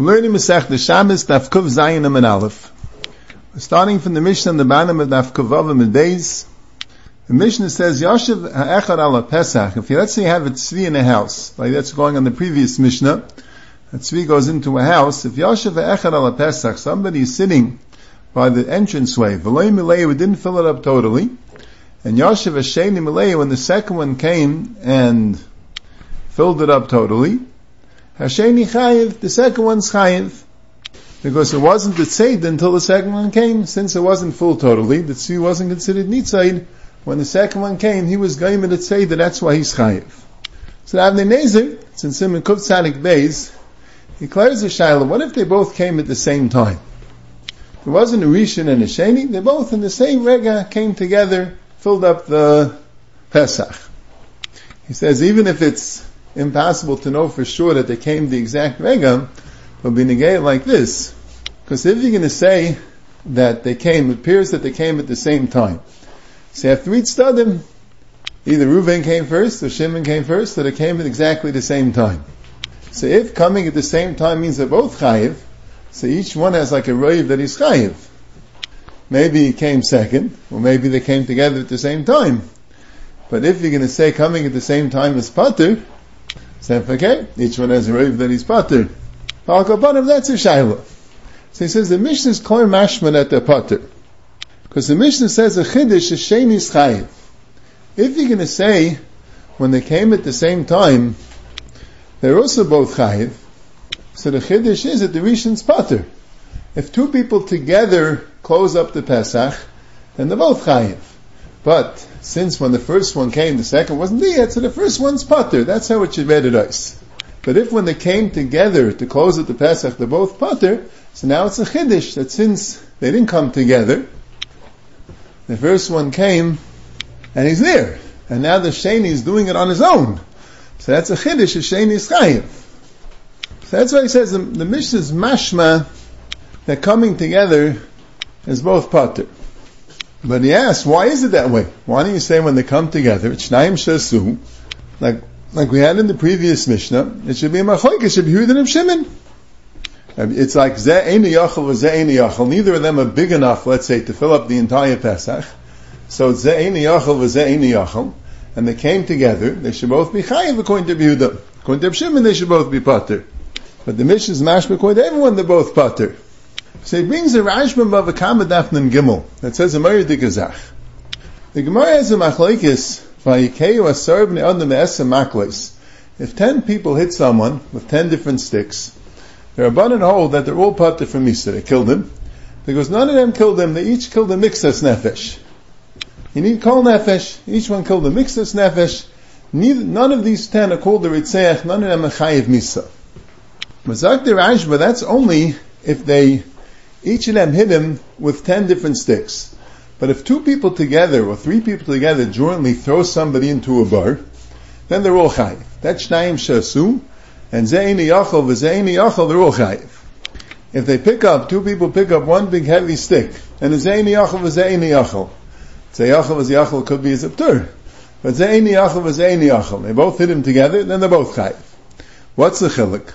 Learning Masech the Shabbos Daf Kuv Zayin and Aleph. Starting from the Mishnah on the bottom of Daf Kuv Vav and. The Mishnah says Yashiv Ha'echad Ala Pesach. If you let's say you have a tzvi in a house, like that's going on the previous Mishnah, a tzvi goes into a house. If Yashiv Ha'echad Ala Pesach, somebody is sitting by the entranceway, V'loi Milei, we didn't fill it up totally, and Yashiv Ha'sheni Milei, when the second one came and filled it up totally, Hasheni Chayiv, the second one's Chayiv. Because it wasn't the Tzayd until the second one came. Since it wasn't full totally, the Tzvi wasn't considered Nitzayd. When the second one came, he was going to Tzayd, and that's why he's Chayiv. So Avnei Nezer, since him and Kuf Tzadik Beis, declares a Shaila, what if they both came at the same time? There wasn't a Rishon and a Sheni, they both in the same Rega came together, filled up the Pesach. He says, even if it's impossible to know for sure that they came the exact Rega, will be negated like this. Because if you're going to say that they came, it appears that they came at the same time. So have three tzadim. Either Reuven came first, or Shimon came first, or they came at exactly the same time. So if coming at the same time means they're both chayiv, so each one has like a rave that he's chayiv. Maybe he came second, or maybe they came together at the same time. But if you're going to say coming at the same time as pater, okay, each one has a rave that he's pater. Al that's a shaila. So he says the Mishnah is clear mashman at the pater. Because the Mishnah says a chiddush is shenis chayiv. If you're going to say when they came at the same time, they're also both chayiv. So the chiddush is that the Rishon's pater. If two people together close up the Pesach, then they're both chayiv. But since when the first one came, the second wasn't there yet, so the first one's pater. That's how it should read it us. But if when they came together to close at the Pesach, they're both pater, so now it's a chiddush that since they didn't come together, the first one came and he's there, and now the sheni is doing it on his own. So that's a chiddush. The sheni is chayiv. So that's why he says the, the Mishnah is mashma that coming together is both pater. But he asks, why is it that way? Why don't you say when they come together, Shnaim Shasu, like, like we had in the previous Mishnah, it should be a Machoik, it should be Yehuda and Shimon. It's like Zeh Eini Yachal or Yachal. Neither of them are big enough, let's say, to fill up the entire Pesach. So Zeh Eini Yachal or Zeh Eini Yachal. And they came together, they should both be Chayiv according to Yehuda. According to Shimon, they should both be Pater. But the Mishnah is mashma according to everyone, they're both Pater. So he brings a Rashba of a Kamadafnan Gimel that says a Mari Gazach. The Gemara has a machlekes vayikeyu asar b'nei adam makles. If ten people hit someone with ten different sticks, they're abundant hold that they're all pater from Misa. They killed him. Because none of them killed him, they each killed a mixas nefesh. You need kol nefesh, each one killed a mixas nefesh. Neither, none of these ten are called the ritzeach, none of them are chayiv misa. Mazak the Rashba, that's only if they each of them hit him with ten different sticks. But if two people together or three people together jointly throw somebody into a bar, then they're all chayiv. That's shnayim shasu, and zeini yachol v'zeini yachol, they're all chayiv. If they pick up, two people pick up one big heavy stick, and the zeini yachol v'zeini yachol, say yachol v'zeyachol could be a zeptur, but zeini yachol v'zeini yachol, they both hit him together, then they're both chayiv. What's the chilik?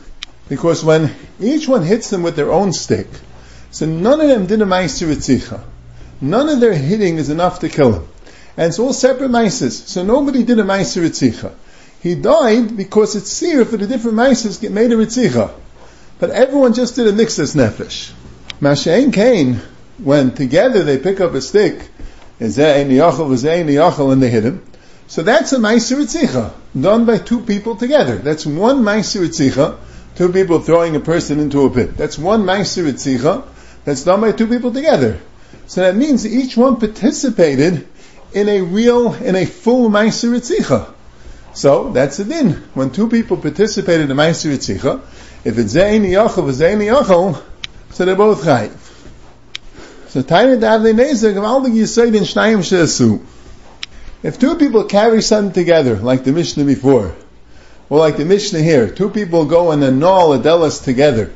Because when each one hits them with their own stick, so none of them did a meiser ritzicha. None of their hitting is enough to kill him. And it's all separate meisers. So nobody did a meiser ritzicha. He died because it's seer for the different meisers get made a ritzicha. But everyone just did a mixus nefesh. Mashain Cain, when together they pick up a stick, and they hit him. So that's a meiser ritzicha, done by two people together. That's one meiser ritzicha, two people throwing a person into a pit. That's one meiser ritzicha, that's done by two people together. So that means each one participated in a real, in a full Meiser Ritzicha. So that's the din. When two people participate in the Meiser Ritzicha, if it's Zaini Yachal or Zaini Yachal, so they're both chayiv. So Taina Davle Nezer, Gavaldig Yisoid in Shnayim Shesu. If two people carry something together, like the Mishnah before, or like the Mishnah here, two people go and annul a delas together,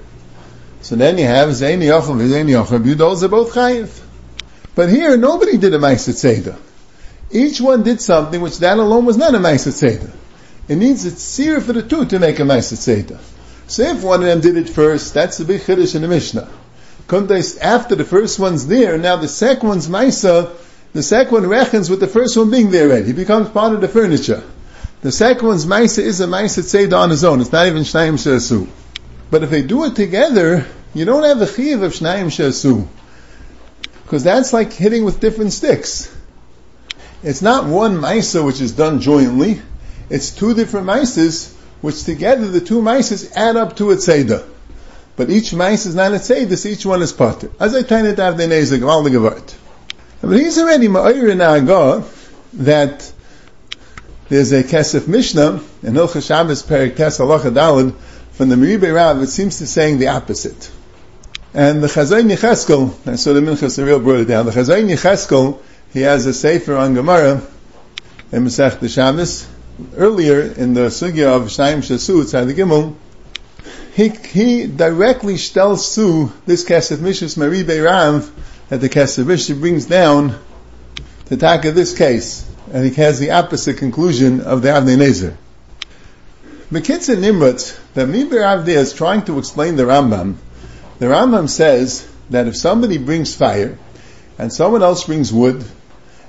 so then you have Zaini Yochel and Zaini Yochel. Those are both chayiv. But here, nobody did a Ma'aser Tzeda. Each one did something which that alone was not a Ma'aser Tzeda. It needs a seer for the two to make a Ma'aser Tzeda. So if one of them did it first, that's the big chiddush in the Mishnah. After the first one's there, now the second one's Maisa, the second one reckons with the first one being there already. He becomes part of the furniture. The second one's Maisa is a Maisa Tzeda on his own. It's not even Shnayim Shesu. But if they do it together, you don't have the Chiv of Shnayim Shesu. Because that's like hitting with different sticks. It's not one Maisa which is done jointly. It's two different Maisas, which together the two Maisas add up to a Tzeda. But each Maisa is not a Tzeda, each one is Pater. As I tell it, Avnei Nezer, all the Gevart. But he's already Ma'ir in that there's a Kesef Mishnah in Hilchah Shabbos Perik Tes Halacha from the Meribei Rav. It seems to saying the opposite. And the Chazon Yecheskel, I saw the Minchas real brought it down. The Chazon Yecheskel, he has a sefer on Gemara in Masech Shabbos. Earlier in the sugya of Shnayim Shasu, Tzad Gimel, he, he directly tells to this Kesef Mishnah Meribei Rav that the Kesef Mishnah brings down to tackle this case and he has the opposite conclusion of the Avnei Nezer. Mekitza Nimrut, that Miber Avdi is trying to explain the Rambam. The Rambam says that if somebody brings fire, and someone else brings wood,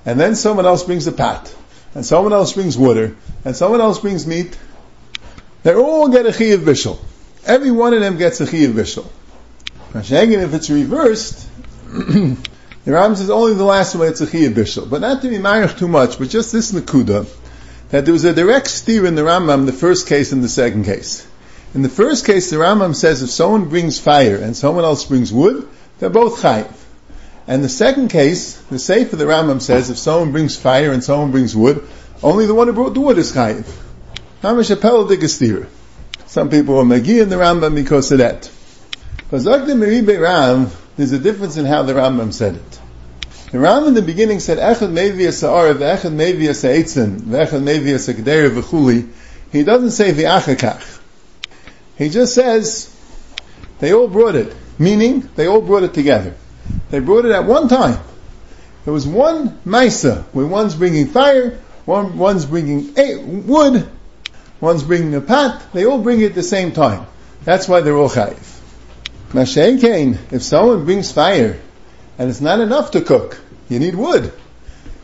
and then someone else brings a pot, and someone else brings water, and someone else brings meat, they all get a Chiyav Bishul. Every one of them gets a Chiyav Bishul. If it's reversed, The Ram says only the last one it's a chiyah bishul, but not to be marich too much, but just this nakuda that there was a direct steer in the Rambam, the first case and the second case. In the first case, the Rambam says if someone brings fire and someone else brings wood, they're both chayiv. And the second case, the Sefer the Rambam says if someone brings fire and someone brings wood, only the one who brought the wood is chayiv. Hamish apel Some people are magi in the Rambam because of that. Zogdim Ram, there's a difference in how the Rambam said it. The Ram in the beginning said, Echad mevi sa'ar, v'echad mevi sa'etzin, v'echad mevi sa'keder v'chuli. He doesn't say v'achakach. He just says, they all brought it. Meaning, they all brought it together. They brought it at one time. There was one Maisa, where one's bringing fire, one, one's bringing wood, one's bringing a pot, they all bring it at the same time. That's why they're all chayiv. Mashen if someone brings fire and it's not enough to cook. You need wood.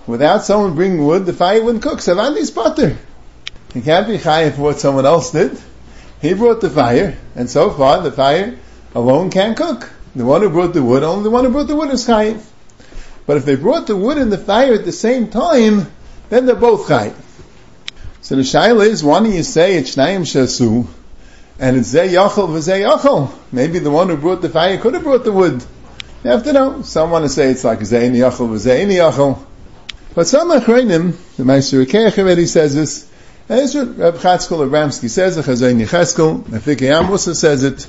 Without someone bringing wood, the fire wouldn't cook. Savandi's butter. You can't be chayiv for what someone else did. He brought the fire, and so far the fire alone can't cook. The one who brought the wood, only the one who brought the wood is chayiv. But if they brought the wood and the fire at the same time, then they're both chayiv. So the shaila is, why don't you say it's shnayim shasu, and it's zeh yachol v'zeh yachol? Maybe the one who brought the fire could have brought the wood. You have to know. Some want to say it's like Zaini Yachol Zaini Yachol. But some Achreinim, the Meister Rekeach already says this, and what Reb Chatzkel Abramsky says, Chazon Yecheskel, Nefike also says it.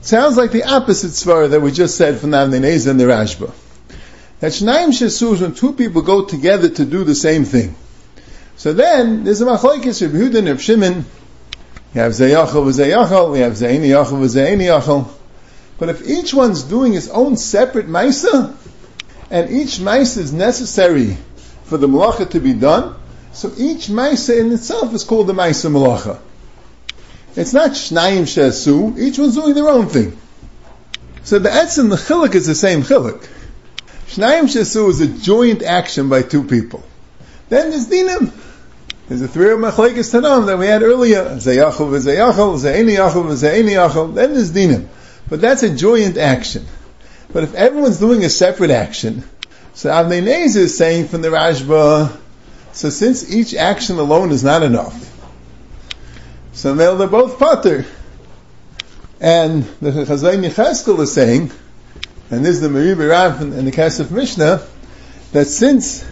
Sounds like the opposite svara that we just said from the Avnei and the Rashba. That Shnayim Shesus, when two people go together to do the same thing. So then, there's a machlokes Reb Yehuda and Reb Shimon. You have Zayachol v'Zayachol, we have Zayini Yachol v'Zayini Yachol. But if each one's doing his own separate Maisa, and each Maisa is necessary for the Malacha to be done, so each Maisa in itself is called the Maisa Malacha. It's not Shnayim Shesu, each one's doing their own thing. So the Etz and the Chilik is the same Chilik. Shnayim Shesu is a joint action by two people. Then there's Dinim. There's a three of Machlekes Tanam that we had earlier. Zayachol v'Zayachol, Zayini Yachol v'Zayini Yachol. Then there's Dinim. But that's a joint action. But if everyone's doing a separate action, so Avnei is saying from the Rashba, so since each action alone is not enough, so they're both pater. And the Chazon Yecheskel is saying, and this is the Meribei Rav and the Kesef Mishnah, that since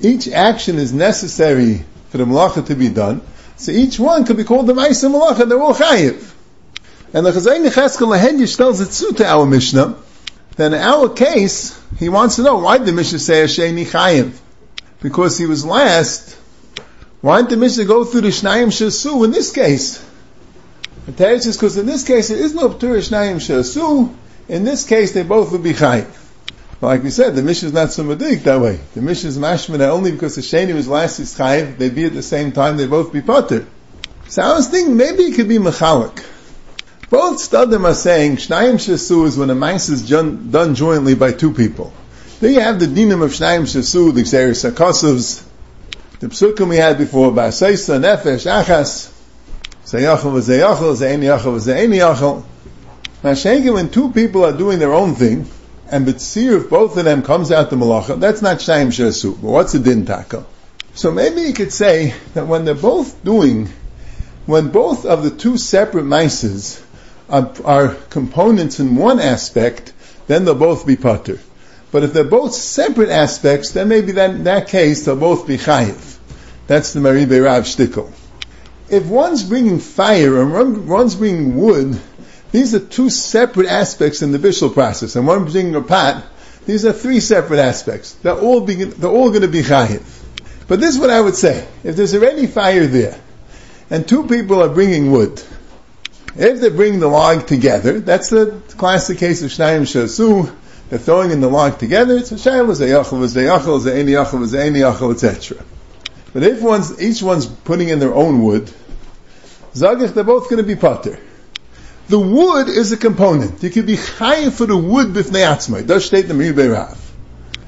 each action is necessary for the malacha to be done, so each one could be called the Maisa Malacha, they're all chayiv. And the Chazayin Cheskel Lahedish tells it to our Mishnah. Then in our case, he wants to know why the Mishnah say Asheni Chayiv? Because he was last. Why didn't the Mishnah go through the Shnayim Shasu in this case? The Teretz says because in this case there is no Ptur Shnayim Shasu. In this case, they both would be Chayiv. Like we said, the Mishnah is not so madik that way. The Mishnah is mashman only because the Sheni was last is chayiv, they'd be at the same time, they'd both be potter. So I was thinking maybe it could be machalik. Both Stadim are saying Shnayim Shasu is when a mice is done jointly by two people. Then you have the dinim of Shnayim Shasu, the Xeris Akosovs, the psukim we had before, Ba'asaisa, Nefesh, Achas, Zayachal v'Zayachal, Zayni Yachal v'Zayni Yachal. Now, when two people are doing their own thing, and B'tzir, if both of them comes out the malacha, that's not Shnayim Shasu. But what's the din taka? So maybe you could say that when they're both doing, when both of the two separate mices are, are components in one aspect, then they'll both be putter. But if they're both separate aspects, then maybe that, in that case they'll both be chayiv. That's the Maribe Rav shtickle. If one's bringing fire and one's bringing wood, these are two separate aspects in the bishul process. And one's bringing a pot, these are three separate aspects. They're all, being, they're all going to be chayiv. But this is what I would say. If there's already fire there, and two people are bringing wood, if they bring the log together, that's the classic case of Shnayim Shasu, they're throwing in the log together, it's a shayla, zayachal, zayachal, zayni yachal, zayni yachal, etc. But if one's, each one's putting in their own wood, zagich, they're both going to be potter. The wood is a component. You could be chayiv for the wood b'fnei. Does state the Mirbe Rav.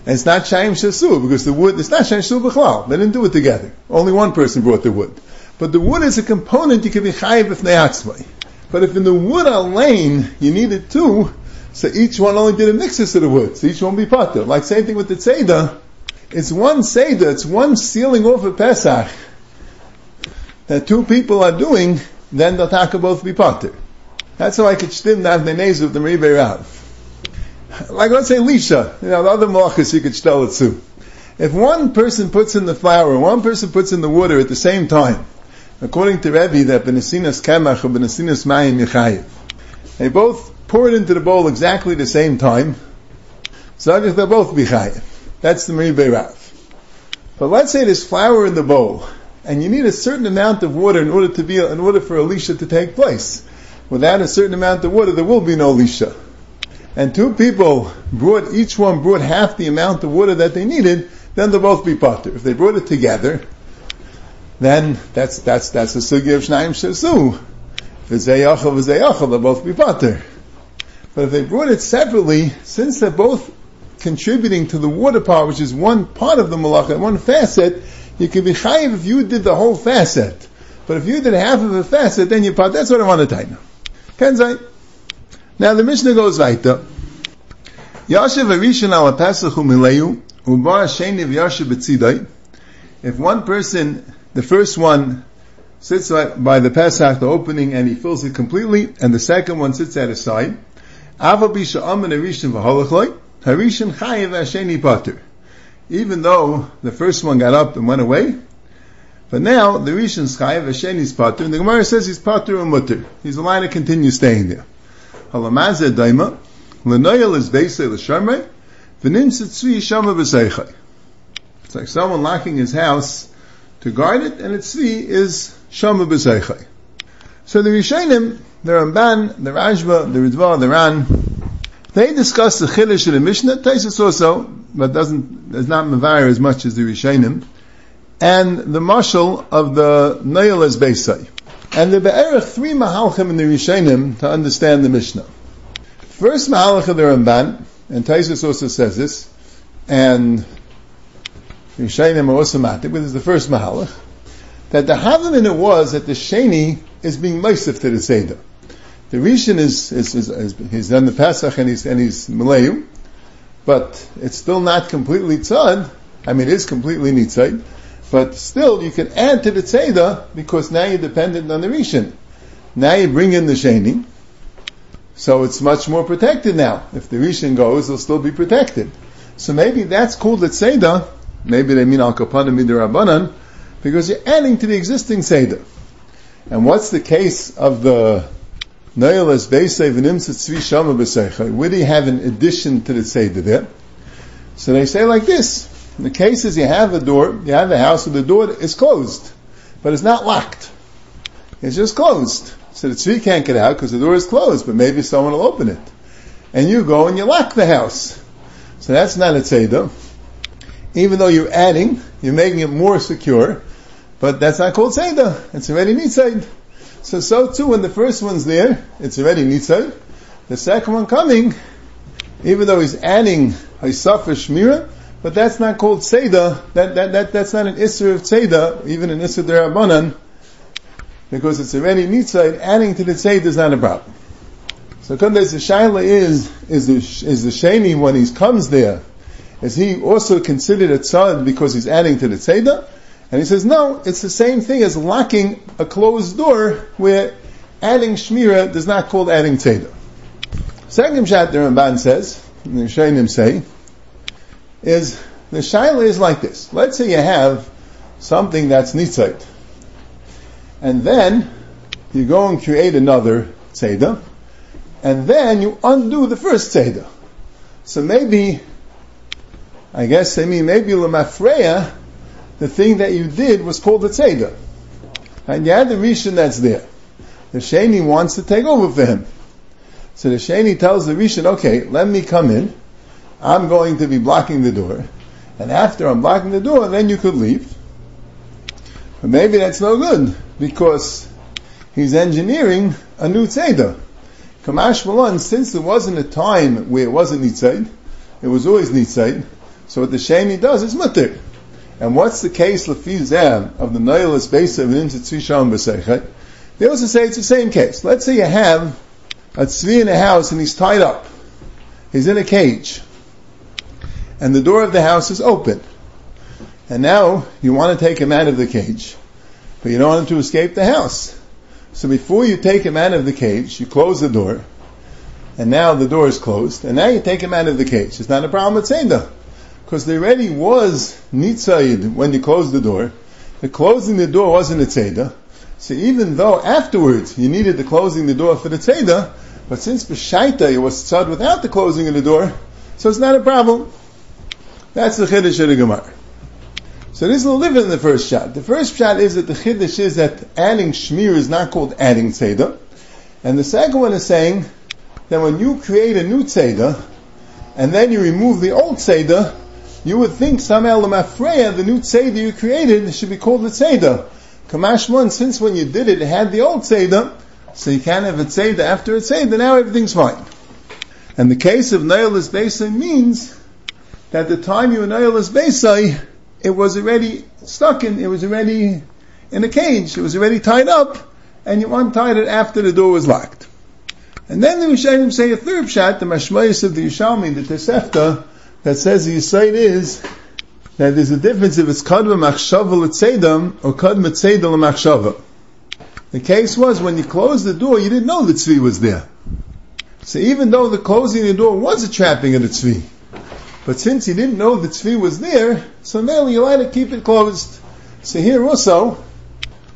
And it's not Shayim Shasu, because the wood, it's not Shayim Shasu B'chlal. They didn't do it together. Only one person brought the wood. But the wood is a component you can be chayiv b'fnei atzmai. But if in the wood alone you needed two, so each one only did a mixus of the wood. So each one be potter. Like same thing with the Tzeda. It's one Seder, it's one sealing off of Pesach that two people are doing, then the taka both be potter. That's how I could the Avnei of the Meribei Rav. Like let's say Lisha, you know, the other malachas you could tell it too. If one person puts in the flour and one person puts in the water at the same time, according to Rebbe, that benesinas kemach or benesinas mayim yichayiv, they both pour it into the bowl exactly the same time, so they'll both be chayiv. That's the Meribei Rav. But let's say there's flour in the bowl, and you need a certain amount of water in order to be, in order for Elisha to take place. Without a certain amount of water, there will be no Elisha. And two people brought, each one brought half the amount of water that they needed, then they'll both be potter. If they brought it together, then that's, that's, that's the sugi of Shnayim Shasu. They'll both be potter. But if they brought it separately, since they're both contributing to the water part, which is one part of the malacha, one facet, you can be chayiv if you did the whole facet. But if you did half of a facet, then you part. That's what I want to tell you. Kenzai. Now the Mishnah goes weiter. Yashiv Arishan al Pesach u'mileyu u'bar sheni v'yashiv b'tzidai. If one person, the first one sits by the Pesach, the opening, and he fills it completely, and the second one sits at his side, Even though the first one got up and went away, but now the Rishon's chayiv Hasheni's pater, and the Gemara says he's pater and mutter. He's allowed to continue staying there. Halamaze daima, lenoyel is beisei l'shamrei, v'nimset tzvi shama b'seichai. It's like someone locking his house to guard it, and its tzvi is shama b'seichai. So the Rishonim, the Ramban, the Rashba, the Ritva, the Ran, they discuss the Chilish of the Mishnah, Taisus also, but doesn't, is not Mavar as much as the Rishonim, and the marshal of the Noyel as Beisai. And there are three Mahalchim in the Rishonim to understand the Mishnah. First Mahalach of the Ramban, and Taisus also says this, and Rishonim are also matik, but is the first Mahalach, that the Havim in it was that the Sheni is being Meisif to the Seder. The Rishon is, is, is, is, he's done the Pesach and he's, and he's Malayu, but it's still not completely tzad. I mean, it is completely nitzad, but still you can add to the tzeda because now you're dependent on the Rishon. Now you bring in the Sheni, so it's much more protected now. If the Rishon goes, it'll still be protected. So maybe that's called the tzeda. Maybe they mean al kapanim midirabanan, because you're adding to the existing tzeda. And what's the case of the Do you have an addition to the Seder there? So they say like this. In the cases you have a door, you have a house where the door is closed, but it's not locked. It's just closed. So the tzvi can't get out because the door is closed, but maybe someone will open it. And you go and you lock the house. So that's not a tzeder. Even though you're adding, you're making it more secure, but that's not called tzeder. It's already nitzed. So, so too, when the first one's there, it's already nitzay. The second one coming, even though he's adding Haisafa Shmira, but that's not called Seda, that, that, that, that's not an Isser of Seda, even an Isser Derabanan, because it's already Nitzay, adding to the Seda is not a problem. So Kundes, the Shaila is, is the, is the Sheni when he comes there, is he also considered a tzad because he's adding to the tzeda? And he says, no, it's the same thing as locking a closed door where adding shmira does not call adding tzeda. Second shat the Ramban says, and the Shainim say, is the shaila is like this. Let's say you have something that's nitzait, and then you go and create another tzeda, and then you undo the first tzeda. So maybe I guess I mean maybe lemafreya, the thing that you did was called the tzeda, and you had the rishon that's there. The sheni wants to take over for him, so the sheni tells the rishon, okay, let me come in. I'm going to be blocking the door, and after I'm blocking the door, then you could leave. But maybe that's no good because he's engineering a new tzeda. Kamash Malon, since there wasn't a time where it wasn't nitzed, it was always nitzed, so what the Sheni does is mutter. And what's the case lefizem of the noilus base of an Tzvisham b'seichet? They also say it's the same case. Let's say you have a tzvi in a house and he's tied up. He's in a cage. And the door of the house is open. And now you want to take him out of the cage. But you don't want him to escape the house. So before you take him out of the cage, you close the door. And now the door is closed. And now you take him out of the cage. It's not a problem with Seder because there already was nitzayid when you closed the door. The closing the door wasn't a tzeda. So even though afterwards you needed the closing the door for the tzeda, but since b'shaita it was tzad without the closing of the door, so it's not a problem. That's the chiddush of the Gemara. So this is a little different than the first shot. The first shot is that the chiddush is that adding shmir is not called adding tzeda, and the second one is saying that when you create a new tzeda, and then you remove the old tzeda, you would think somehow Lamafreya, the new Tzeda you created, should be called the Tzeda. Kamashmon, since when you did it, it had the old Tzeda, so you can't have a Tzeda after a Tzeda, now everything's fine. And the case of Nailas Beisai means that the time you were Beisai, it was already stuck in, it was already in a cage, it was already tied up, and you untied it after the door was locked. And then the Rishonim say a third shot, the Mashmayis of the Yishalmi, the Tosefta, that says the Yisaid is that there's a difference if it's kadma machshava l'tzeidam or kadma tzeidam l'machshava. The case was when you closed the door, you didn't know the tzvi was there. So even though the closing the door was a trapping of the tzvi, but since you didn't know the tzvi was there, so now you allowed to keep it closed. So here also,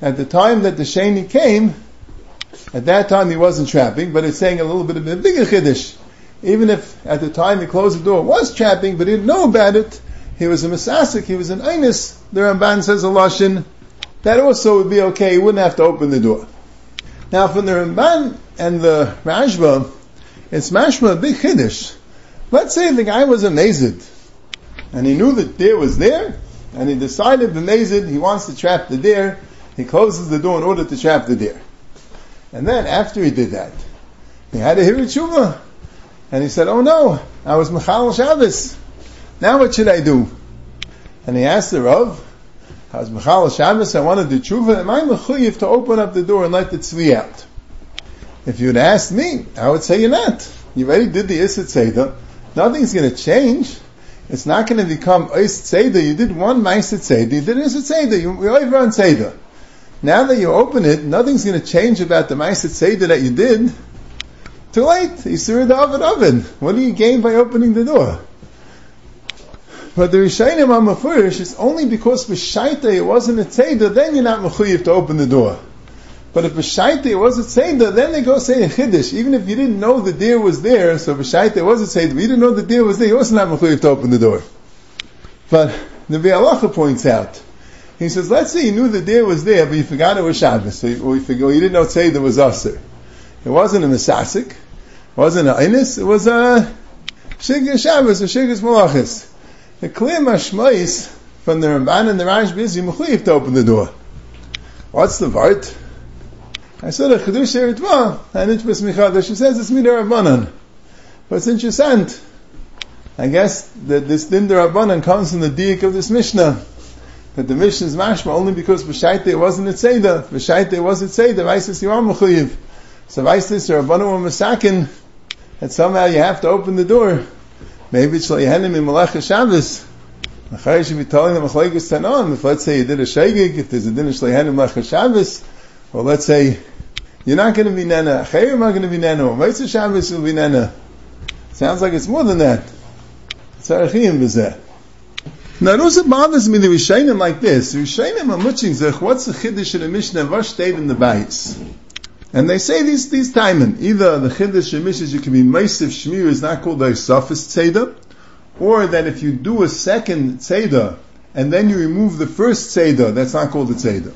at the time that the sheni came, at that time he wasn't trapping, but it's saying a little bit of a bigger chiddush even if at the time he closed the door was trapping, but he didn't know about it, he was a misasik, he was an einis, the Ramban says a lashon, that also would be okay, he wouldn't have to open the door. Now from the Ramban and the Rashba, it's mashma a big chiddush. Let's say the guy was a amazed, and he knew that deer was there, and he decided the amazed, he wants to trap the deer, he closes the door in order to trap the deer. And then after he did that, he had a hiritshuva. And he said, oh no, I was Michal Shabbos. Now what should I do? And he asked the Rav, I was Michal Shabbos, I wanted to tshuva, am I mechuyev to open up the door and let the tzvi out? If you'd asked me, I would say you're not. You already did the Isit Seder. Nothing's going to change. It's not going to become Isit Seder. You did one Maisit Seder. You did Isit Seder. You're over on Seder. Now that you open it, nothing's going to change about the Maisit Seder that you did. Too late. Yisur the oven oven. What do you gain by opening the door? But the Rishayim are mafurish is only because b'shaita it wasn't a tzeda, then you're not mechuyev to open the door. But if b'shaita it was a tzeda, then they go say a chiddush. Even if you didn't know the deer was there, so b'shaita it was a tzeda, but you didn't know the deer was there, you also not mechuyev to open the door. But the Biur Halacha points out, he says, let's say you knew the deer was there, but you forgot it was Shabbos, or you, forgot, you didn't know tzeda was aser. It wasn't a misasik. It wasn't a inis. It was a Shigga Shabbos or Shiggas Malachis. The clear mashmais from the Ramban and the Rashba is you to open the door. What's the vart? I saw the Chedusha Ritva, and it was Michadash, she says it's Midar Rabbanan. But it's interesting. I guess that this Din Rabbanan comes from the Diak of this Mishnah. That the Mishnah is mashma only because B'shaita wasn't a Tzeda. B'shaita wasn't Tzeda, Vaisis you are Mechuyiv. So Vaisis Rabbanan were Masakin, that somehow you have to open the door. Maybe it's like Yehenim in Malach Shabbos. Achari should be telling them Machlaikis Tanon. If let's say you did a Shegig, if there's a din of Shleihanim Malach Shabbos, or let's say you're not going to be Nena, Achayim not going to be Nena, or Mitzvah Shabbos will be Nena. Sounds like it's more than that. Tzarechim b'zeh. Now, it also bothers me the Rishayim like this. The Rishayim are muching zech, what's the Chiddush in the Mishnah, what stayed in the Bais? And they say these, these timing. Either the Chiddush Mishnah, you can be Meisiv Shmir is not called a Sophist Tzeder, or that if you do a second Tzeder, and then you remove the first Tzeder, that's not called a Tzeder.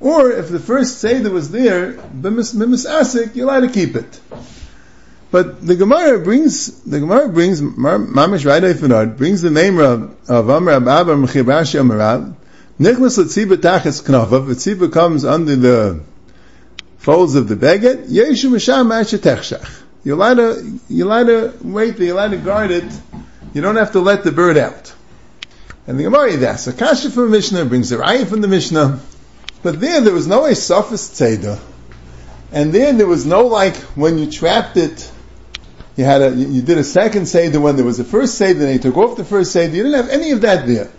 Or if the first Tzeder was there, Bimis Asik, you're allowed to keep it. But the Gemara brings the Gemara brings Mamish Raidai brings the name of of Amr Abba Mechibrashi Amarav. Nichlas Latziba Tachas Knavav. Latziba comes under the folds of the beged. Yeshu Mashatechshach. You're allowed to you're allowed to wait. You're allowed to guard it. You don't have to let the bird out. And the Gemara that's a kasha from the Mishnah brings the raya from the Mishnah. But there, there was no a sophist tzeder. And then there was no like when you trapped it you had a, you did a second Seder when there was a first Seder, then you took off the first Seder. You didn't have any of that there.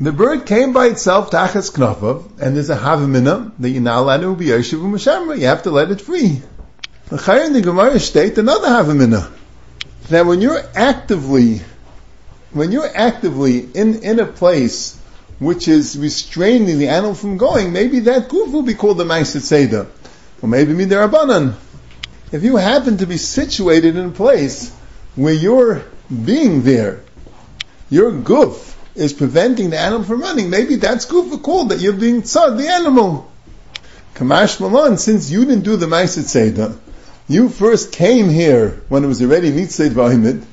The bird came by itself, to tachas knafav, and there's a havamina that you're not allowed to be yoshev u'mashamra. You have to let it free. The in the Gemara state another havamina. That when you're actively, when you're actively in, in a place which is restraining the animal from going, maybe that goof will be called the Ma'aset Seder. Or maybe Midarabanan if you happen to be situated in a place where you're being there, your goof is preventing the animal from running, maybe that's goof called that you're being tzad, the animal. Kamash Malon, since you didn't do the Maisit Seder, you first came here when it was already Nitzayid Vahimid,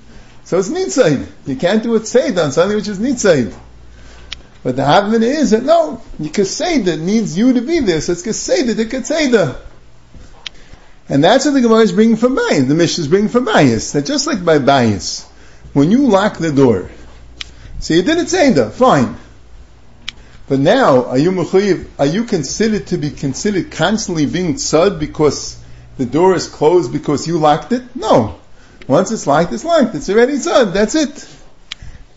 so it's Nitzayid. You can't do it Seder on something which is Nitzayid. But the Havman is that no, you that needs you to be there, so it's Keseda, the Keseda. And that's what the Gemara is bringing from bias. The Mishnah is bringing from bias. That just like by bias, when you lock the door, so you didn't say that, fine. But now, are you are you considered to be considered constantly being tzad because the door is closed because you locked it? No. Once it's locked, it's locked. It's already tzad. That's it.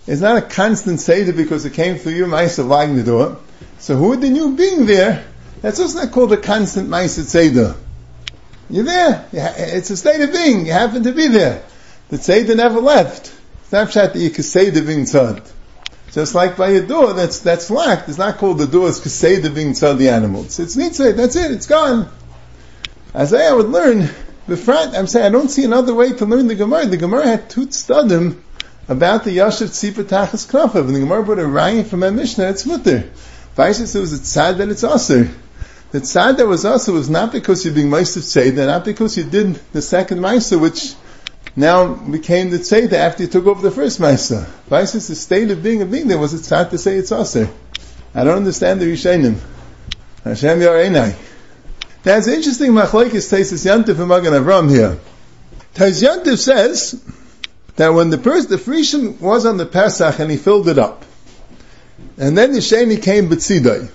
It's not a constant seder because it came through your mice of locking the door. So who the new being there? That's also not called a constant mice seder. You're there. It's a state of being. You happen to be there. The Tzeder never left. Not that you can say the being tzad. Just like by a door that's, that's locked. It's not called the door, it's Kaseda being tzad the animals. It's Nitzay, that's it, it's gone. As I would learn, the front, I'm saying I don't see another way to learn the Gemara. The Gemara had two studim about the Yashav Tzipa Tachas Knafav, and the Gemara brought a raya from my Mishnah, it's mutter. Vaishas it was a tzad that it's aser. The tzad that was also was not because you're being Meister Tzeda, not because you did the second Meister, which now became the Tzeda after he took over the first Meister. Vice the state of being a being there was a tzad to say it's also. I don't understand the Rishonim. Hashem Yarenai. That's interesting machlokes Taisus Yantif and Magen Avram here. Tais says that when the person, the Rishon was on the Pesach and he filled it up, and then the Sheni came B'tzidai,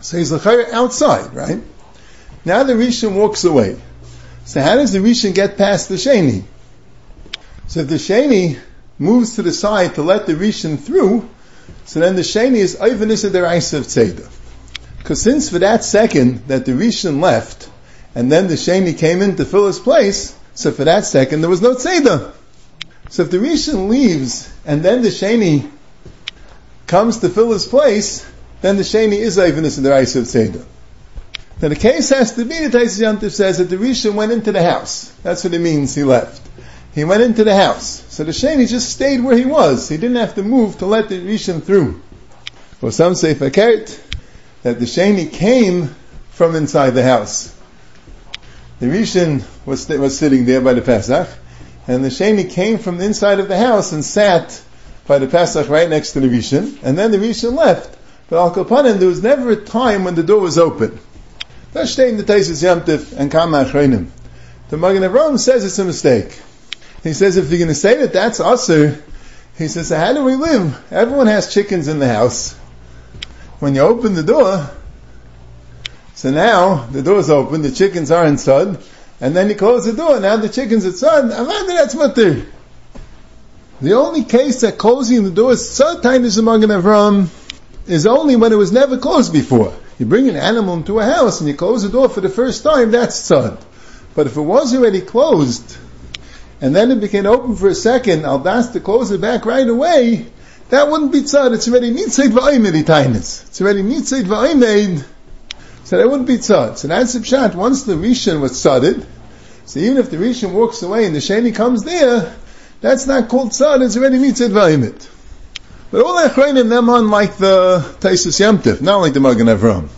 so he's outside, right? Now the Rishon walks away. So how does the Rishon get past the Sheni? So if the Sheni moves to the side to let the Rishon through, so then the Sheni is Ivanisa Deraisa of Tzeda. Because since for that second that the Rishon left, and then the Sheni came in to fill his place, so for that second there was no Tzeda. So if the Rishon leaves, and then the Sheni comes to fill his place, then the Sheni is Ivanus in the of Tzeda. Now the case has to be, the Taisus Yantif says that the Rishon went into the house. That's what it means, he left. He went into the house. So the Sheni just stayed where he was. He didn't have to move to let the Rishon through. For some say Fakert, that the Sheni came from inside the house. The Rishon was, was sitting there by the Pesach, and the Sheni came from the inside of the house and sat by the Pesach right next to the Rishon, and then the Rishon left. But Al Kapanim, there was never a time when the door was open. That's staying the Taisus Yamtiv and Kama Achreinim. The Magen Avraham says it's a mistake. He says if you're going to say that that's usher, he says, so how do we live? Everyone has chickens in the house. When you open the door, so now the door's open, the chickens are inside, and then you close the door, now the chickens are inside, Amanda, that's mutter. The only case that closing the door is so tiny as Magen Avram is only when it was never closed before. You bring an animal into a house and you close the door for the first time, that's tzad. But if it was already closed, and then it became open for a second, I'll ask to close it back right away, that wouldn't be tzad. It's already nitzayt v'aymed tainis. It's already nitzayt v'aymed. So that wouldn't be tzad. So that's the pshat. Once the rishon was tzadded, so even if the rishon walks away and the sheni comes there, that's not called tzad. It's already nitzayt v'aymed. But all the achrayim, them unlike the Taisus Yamtiv, not like the Magen Avram.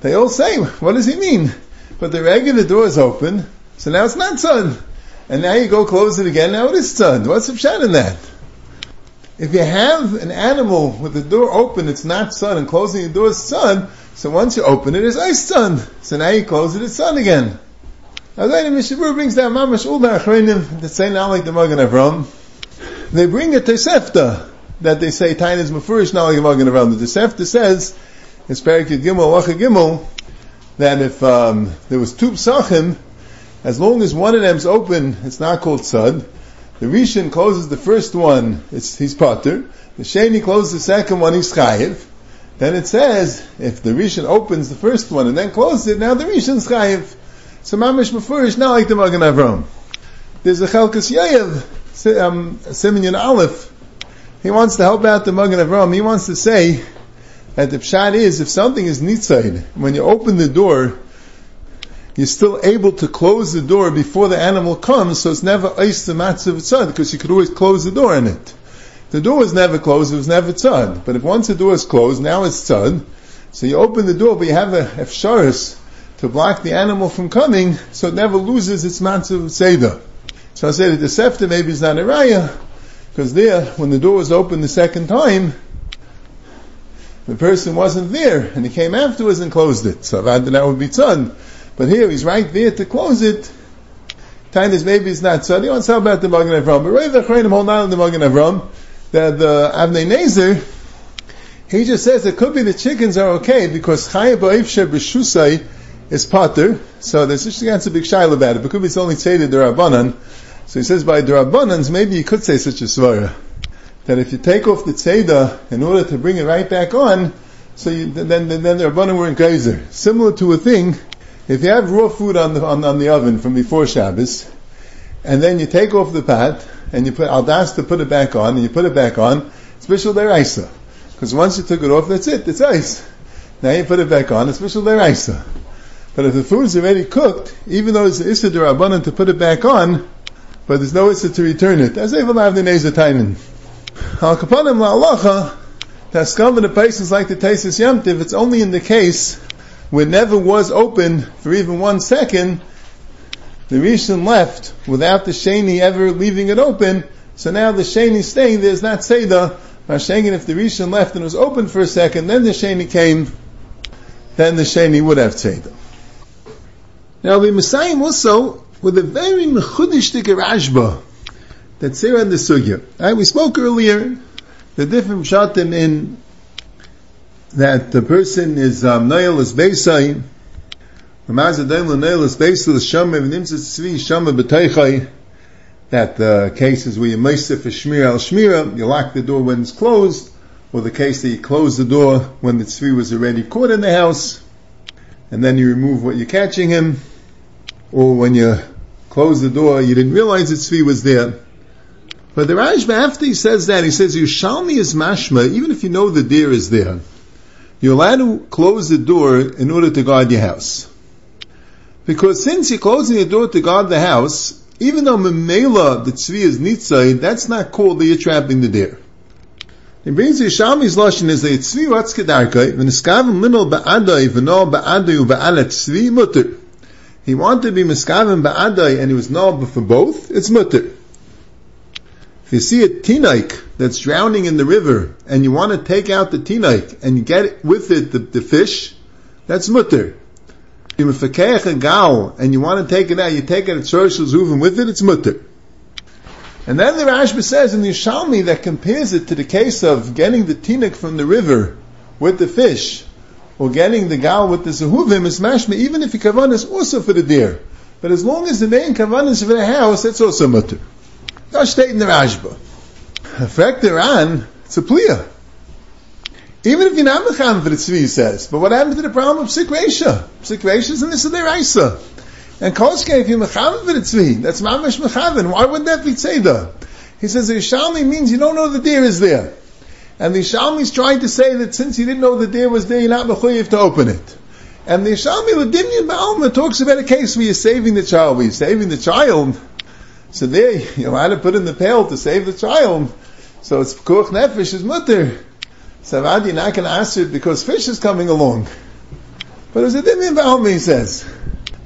They all say, what does he mean? But the regular door is open, so now it's not tzad. And now you go close it again, now it is tzad. What's the pshat in that? If you have an animal with the door open, it's not sun, and closing the door is sun, so once you open it, it's ice sun. So now you close it, it's sun again. Now then, Mishabur brings down Mamash Ulda Achreinim, that say not like the Magen Avram. They bring a Tosefta, that they say Tain is Mefurish, not like the Magen Avram. The Tosefta says, it's Parakid Gimel, Wacha Gimel, that if um, there was two psachim, as long as one of them's open, it's not called tzad. The Rishon closes the first one, it's, he's potter. The Sheni closes the second one, he's chayiv. Then it says, if the Rishon opens the first one and then closes it, now the Rishon's chayiv. So mamish mefurish, not like the Magen Avram. There's a Chalkas Yayev, um, Simeon Aleph. He wants to help out the Magen Avram. He wants to say that the pshat is, if something is nitzayid, when you open the door, you're still able to close the door before the animal comes, so it's never ice the matzah tzad, because you could always close the door in it. The door was never closed, it was never tzad. But if once the door is closed, now it's tzad, so you open the door, but you have a efsharis to block the animal from coming, so it never loses its matzah seder. So I say that the sefta maybe is not a raya, because there, when the door was opened the second time, the person wasn't there, and he came afterwards and closed it. So that would be tzad. But here he's right there to close it. Tainis maybe it's not so. He wants to about the Magen Avram. But right the Chayim hold on the Magen Avram that the Avnei Nezer, he just says it could be the chickens are okay because Chayim Ba'ifshe B'shusai is potter. So there's just a big shaila about it. But could be it's only stated the Rabbanan. So he says by the Rabbanans, maybe you could say such a svara. That if you take off the tzeda in order to bring it right back on, so you, then, then, then the Rabbanan were in Kaiser. Similar to a thing if you have raw food on the, on, on the oven from before Shabbos, and then you take off the pot, and you put aldas to put it back on, and you put it back on, special deraisa. Because once you took it off, that's it, it's ice. Now you put it back on, it's special deraisa. But if the food's already cooked, even though it's the issa abundant to put it back on, but there's no issa to return it, as even have the neza tainin. Al kapanim la'alacha, taskam in the places like the Taisis Yamtiv, it's only in the case where never was open for even one second, the Rishon left without the Sheni ever leaving it open, so now the Sheni staying there is not Seder. Mashengen, if the Rishon left and was open for a second, then the Sheni came, then the Sheni would have Seder. Now the Messiah also with a very mechudishtik Rashba that Sarah and the Sugya. Right, we spoke earlier the different shatim in that the person is um, Nail is Beisai, that the cases where you meisif for shmir al shmira, you lock the door when it's closed, or the case that you close the door when the tzvi was already caught in the house, and then you remove what you're catching him, or when you close the door, you didn't realize the tzvi was there. But the Rashba, after he says that, he says, Yushalmi is mashma, even if you know the deer is there you're allowed to close the door in order to guard your house. Because since you're closing the door to guard the house, even though Memela, the tzvi is nitzay, that's not called that you're trapping the deer. It brings the Yishami's lashon is that tzvi what's kedarkai, v'niskavim limel ba'adai v'no ba'adai u'ba'alat tzvi mutter. He wanted to be miskavim ba'adai and he was no for both, it's mutter. If you see a tinaik that's drowning in the river and you want to take out the tinaik and get with it the, the fish, that's mutter. Mefakech a gal, and you want to take it out, you take it at Shorosh Zuvim with it, it's mutter. And then the Rashba says in the Yishalmi that compares it to the case of getting the tinik from the river with the fish, or getting the gal with the zehuvim is mashma, even if the kavan is also for the deer. But as long as the main kavan is for the house, that's also mutter. That's state in the Rashba. Effect Iran, it's a pliya. Even if you're not mecham for the tzvi, he says. But what happened to the problem of psikresha? Psikresha is in the Seder And Koshke, if you're mecham for the tzvi, that's mamash mechavin. Why would that be tzeda? He says the Yishalmi means you don't know the deer is there. And the Yishalmi is trying to say that since you didn't know the deer was there, you're not mechuyev to open it. And the Yishalmi Ladimyan Ba'alma talks about a case where you're saving the child, where you're saving the child. So there, you know, to put in the pail to save the child. So it's kuch nefesh is mutter. Savadi, you're not going to answer it because fish is coming along. But it's a ba'almi, he says.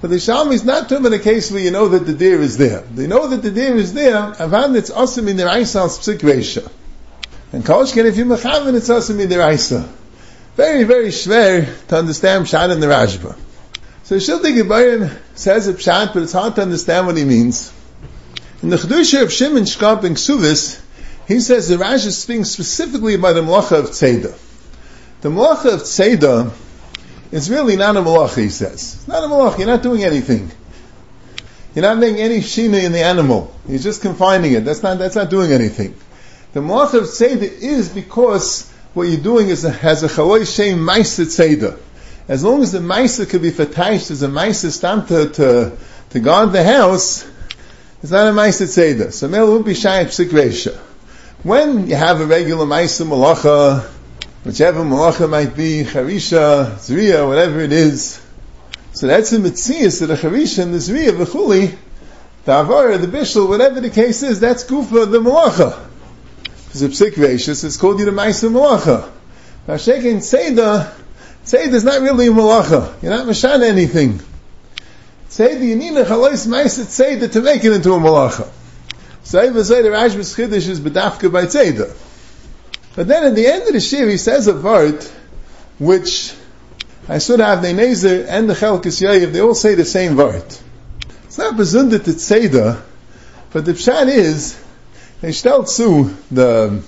But the Shalmi is not talking about a case where you know that the deer is there. They know that the deer is there, avan it's awesome in their Aisal psik And Kolshkin, if you're Mechavin, it's awesome in their Aisal. Very, very schwer to understand Pshat in the Rashba. So Shiltei Giborim says a Pshat, but it's hard to understand what he means. In the Chedusha of Shimon Shkop in Ksuvis, he says the Rash is speaking specifically about the Malacha of Tzeda. The Malacha of Tzeda is really not a Malacha, he says. It's not a Malacha, you're not doing anything. You're not making any shina in the animal. You're just confining it. That's not, that's not doing anything. The Malacha of Tzeda is because what you're doing is a, has a Chaloi Shem Maisa Tzeda. As long as the Maisa could be fataish as a Maisa stamp to, to guard the house, it's not a Maisa Tzeda. So Mel won't be shy at Psik when you have a regular Maisa Malacha, whichever Malacha might be, Charisha, Zriya, whatever it is, so that's a Mitzias that the Charisha and the Zriya, the Chuli, the Avara, the Bishul, whatever the case is, that's Kufa, the Malacha. Because a Psik it's called you the Maisa Malacha. Now Shekin Seder, Seder is not really a Malacha. You're not Mashan anything. Seder, you need a Chalais Maisa Seder to make it into a Malacha. Say the Rashba's Chiddush is bedafka by Tzeda. But then at the end of the Shir, he says a word which I should have the Nezer and the Chelkas Yoav, they all say the same word. It's not besundert to Tzeda, but the Pshat is, they stellt zu, the,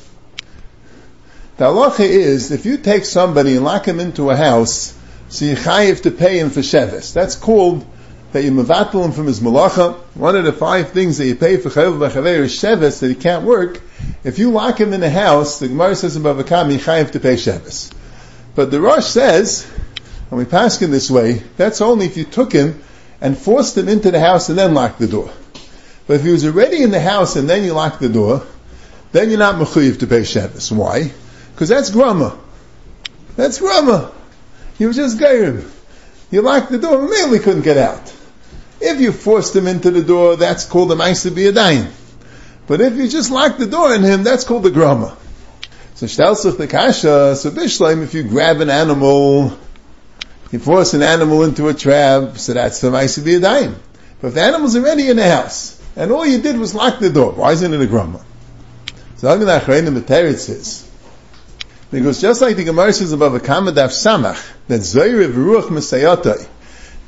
the halacha is, if you take somebody and lock him into a house, so you chayiv to pay him for shevis. That's called that you mevatel him from his malacha. One of the five things that you pay for chayav b'chaver is sheves that he can't work. If you lock him in the house, the Gemara says in Bava Kamma, you chayav to pay sheves. But the Rosh says, and we pass him this way, that's only if you took him and forced him into the house and then locked the door. But if he was already in the house and then you locked the door, then you're not mechuyev to pay sheves. Why? Because that's grama. That's grama. You just him. You locked the door, we couldn't get out. If you forced him into the door, that's called a Maisa Biyadayin. But if you just lock the door on him, that's called the Grama. So Shtalsuch the Kasha, so Bishleim, if you grab an animal, you force an animal into a trap, so that's the Maisa Biyadayin. But if the animal's already in the house, and all you did was lock the door, why isn't it a Grama? So Hagan Achrein the Teretz says, because just like the Gemara says above a Kamadaf Samach, that Zoyre V'ruach Mesayotai,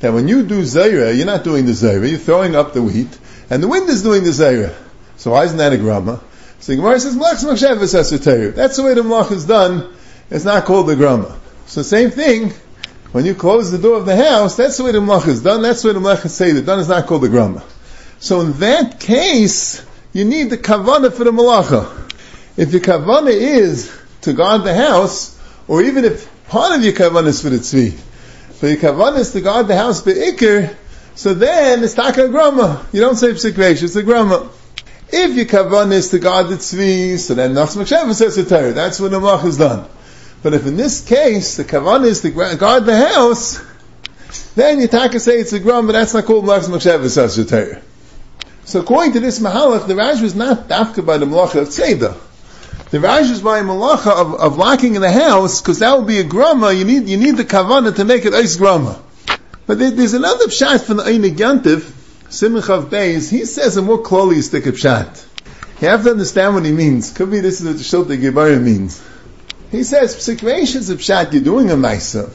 that when you do Zaira, you're not doing the Zaira, you're throwing up the wheat, and the wind is doing the Zaira. So why isn't that a grama? So Gemara says, That's the way the Mlach is done. It's not called the grama. So same thing, when you close the door of the house, that's the way the Mlach is done, that's the way the Mlach is that done is not called the grama. So in that case, you need the kavana for the malacha. If your kavana is to guard the house, or even if part of your kavana is for the tzvi, for the kavan is to guard the house be'ikr, so then it's taka grama. You don't say psikvesh, it's a grama. If your kavan is to guard the tzvi, so then Nachs Makshev says a Torah. That's when the mach is done. But if in this case, the kavan is to guard the house, then you taka say it's a grama, but that's not called Nachs Makshev says a Torah. So according to this Mahalach, the Raj was not dafka by the Malacha of Tzeda. The Raj is by a malacha of, of locking in the house, because that would be a grama, you need, you need the kavana to make it ice grama. But there, there's another pshat from the Einig Yantiv, Beis, he says a more closely stick of pshat. You have to understand what he means. Could be this is what the Shilta Gemara means. He says, situations of pshat, you're doing a maisa,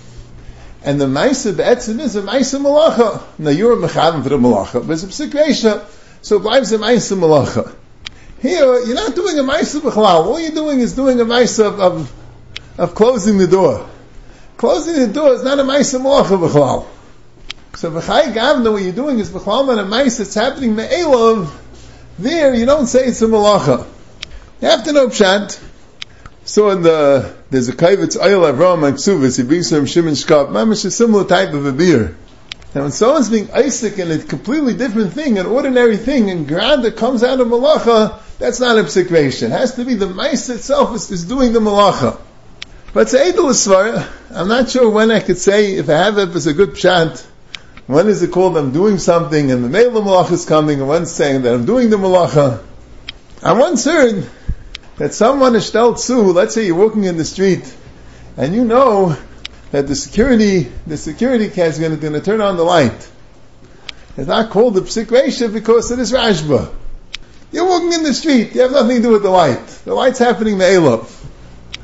and the Maisa Be'etzim is a Maisa Malacha. Now you're a Mechavim for the Malacha, but it's a Psikresha, so it lives a Maisa Malacha. Here, you're not doing a Maisa B'chalal. All you're doing is doing a Maisa of, of, of closing the door. Closing the door is not a Maisa Malacha B'chalal. So B'chai Gavna, what you're doing is B'chalal and a Maisa, it's happening Me'elov. There, you don't say it's a Malacha. You have to know Pshat. So in the, there's a Kaivetz Oil Avram Aksuvis, he brings from Shimon Shkop, Mamish a similar type of a beer. Now when someone's being Isaac in a completely different thing, an ordinary thing, and Grad that comes out of Malacha, that's not a psikration. It has to be the mice itself is, is doing the Malacha. But it's Eidel Svar, I'm not sure when I could say, if I have it as a good pshat, when is it called I'm doing something and the Mela Malacha is coming, and one's saying that I'm doing the Malacha. I'm once heard that someone is zu, let's say you're walking in the street, and you know that the security, the security cat is going to turn on the light. It's not called the psikresha because it is rashba. You're walking in the street, you have nothing to do with the light. The light's happening me'elav.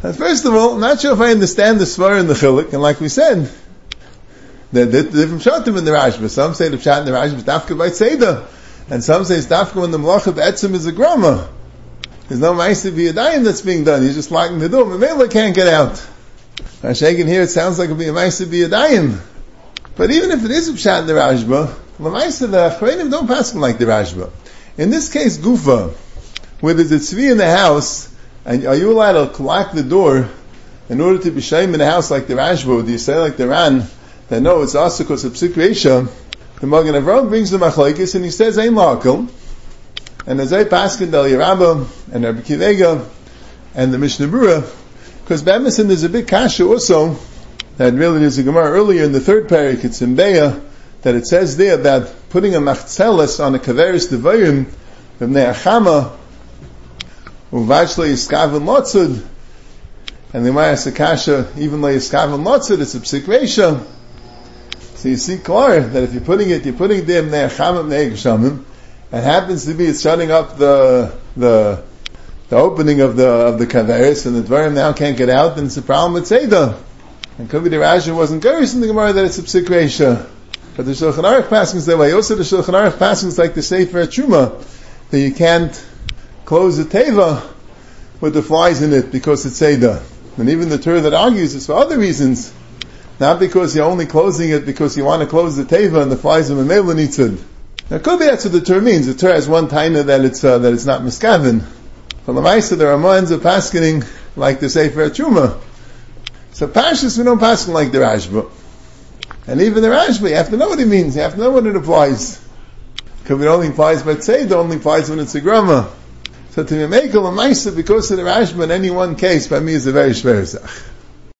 And uh, first of all, I'm not sure if I understand the svar in the chilik, and like we said, there are different shatim in the Rashba. Some say the pshat in the Rashba is dafka by tzeda, and some say it's dafka when the malacha be'etzim is a grama. There's no ma'aseh b'yadayim that's being done. He's just locking the door. Mamela can't get out. Shaking here, it sounds like it'll be a ma'aseh b'yadayim. But even if it is a pshat in the Rashba, Lamaisa the Achreinim don't pass like the Rashba. In this case, Gufa, where there's a tzvi in the house, and are you allowed to lock the door in order to be shame in the house like the Rashba, do you say like the Ran, that no, it's also because of Psikresha, the Magen Avraham brings the Machlaikis and he says, Ein Lakel, and as I Paskin Del Yerabba, and Rabbi Akiva Eiger, and the Mishnah Brura, because Bamison there's a big kasha also, that really there's a Gemara earlier in the third parak, it's in Beah, that it says there that putting a machzelis on a kaveris devayim, v'mnei achama, uvachli yiskaven lotzud, and the Maya Sakasha, even though yiskaven lotzud, it's a psikresha, so you see clear that if you're putting it, you're putting them there, chamim ne'eg it happens to be it's shutting up the, the, the opening of the, of the kaveris, and the dvarim now can't get out, then it's a problem with Seder. And could be wasn't curious in the Gemara that it's a psikresha. But the Shulchan Aruch passes that way. Also the Shulchan Aruch passes like the Sefer Truma, that you can't close the Teva with the flies in it because it's Seder. And even the Torah that argues is for other reasons. Not because you're only closing it because you want to close the teva and the flies of Mamela Nitzid. Now, it could be that's what the Torah means. The Torah has one taina that it's, uh, that it's not miskavin. But Lamaisa, there are minds of paskening like the Sefer Truma. So Pashas, we don't paskin like the Rashba. And even the Rashba, you have to know what it means. You have to know what it applies. Because it only applies by Tzed, it only applies when it's a grama. So to make a Lamaisa, because of the Rashba in any one case, by me is a very shver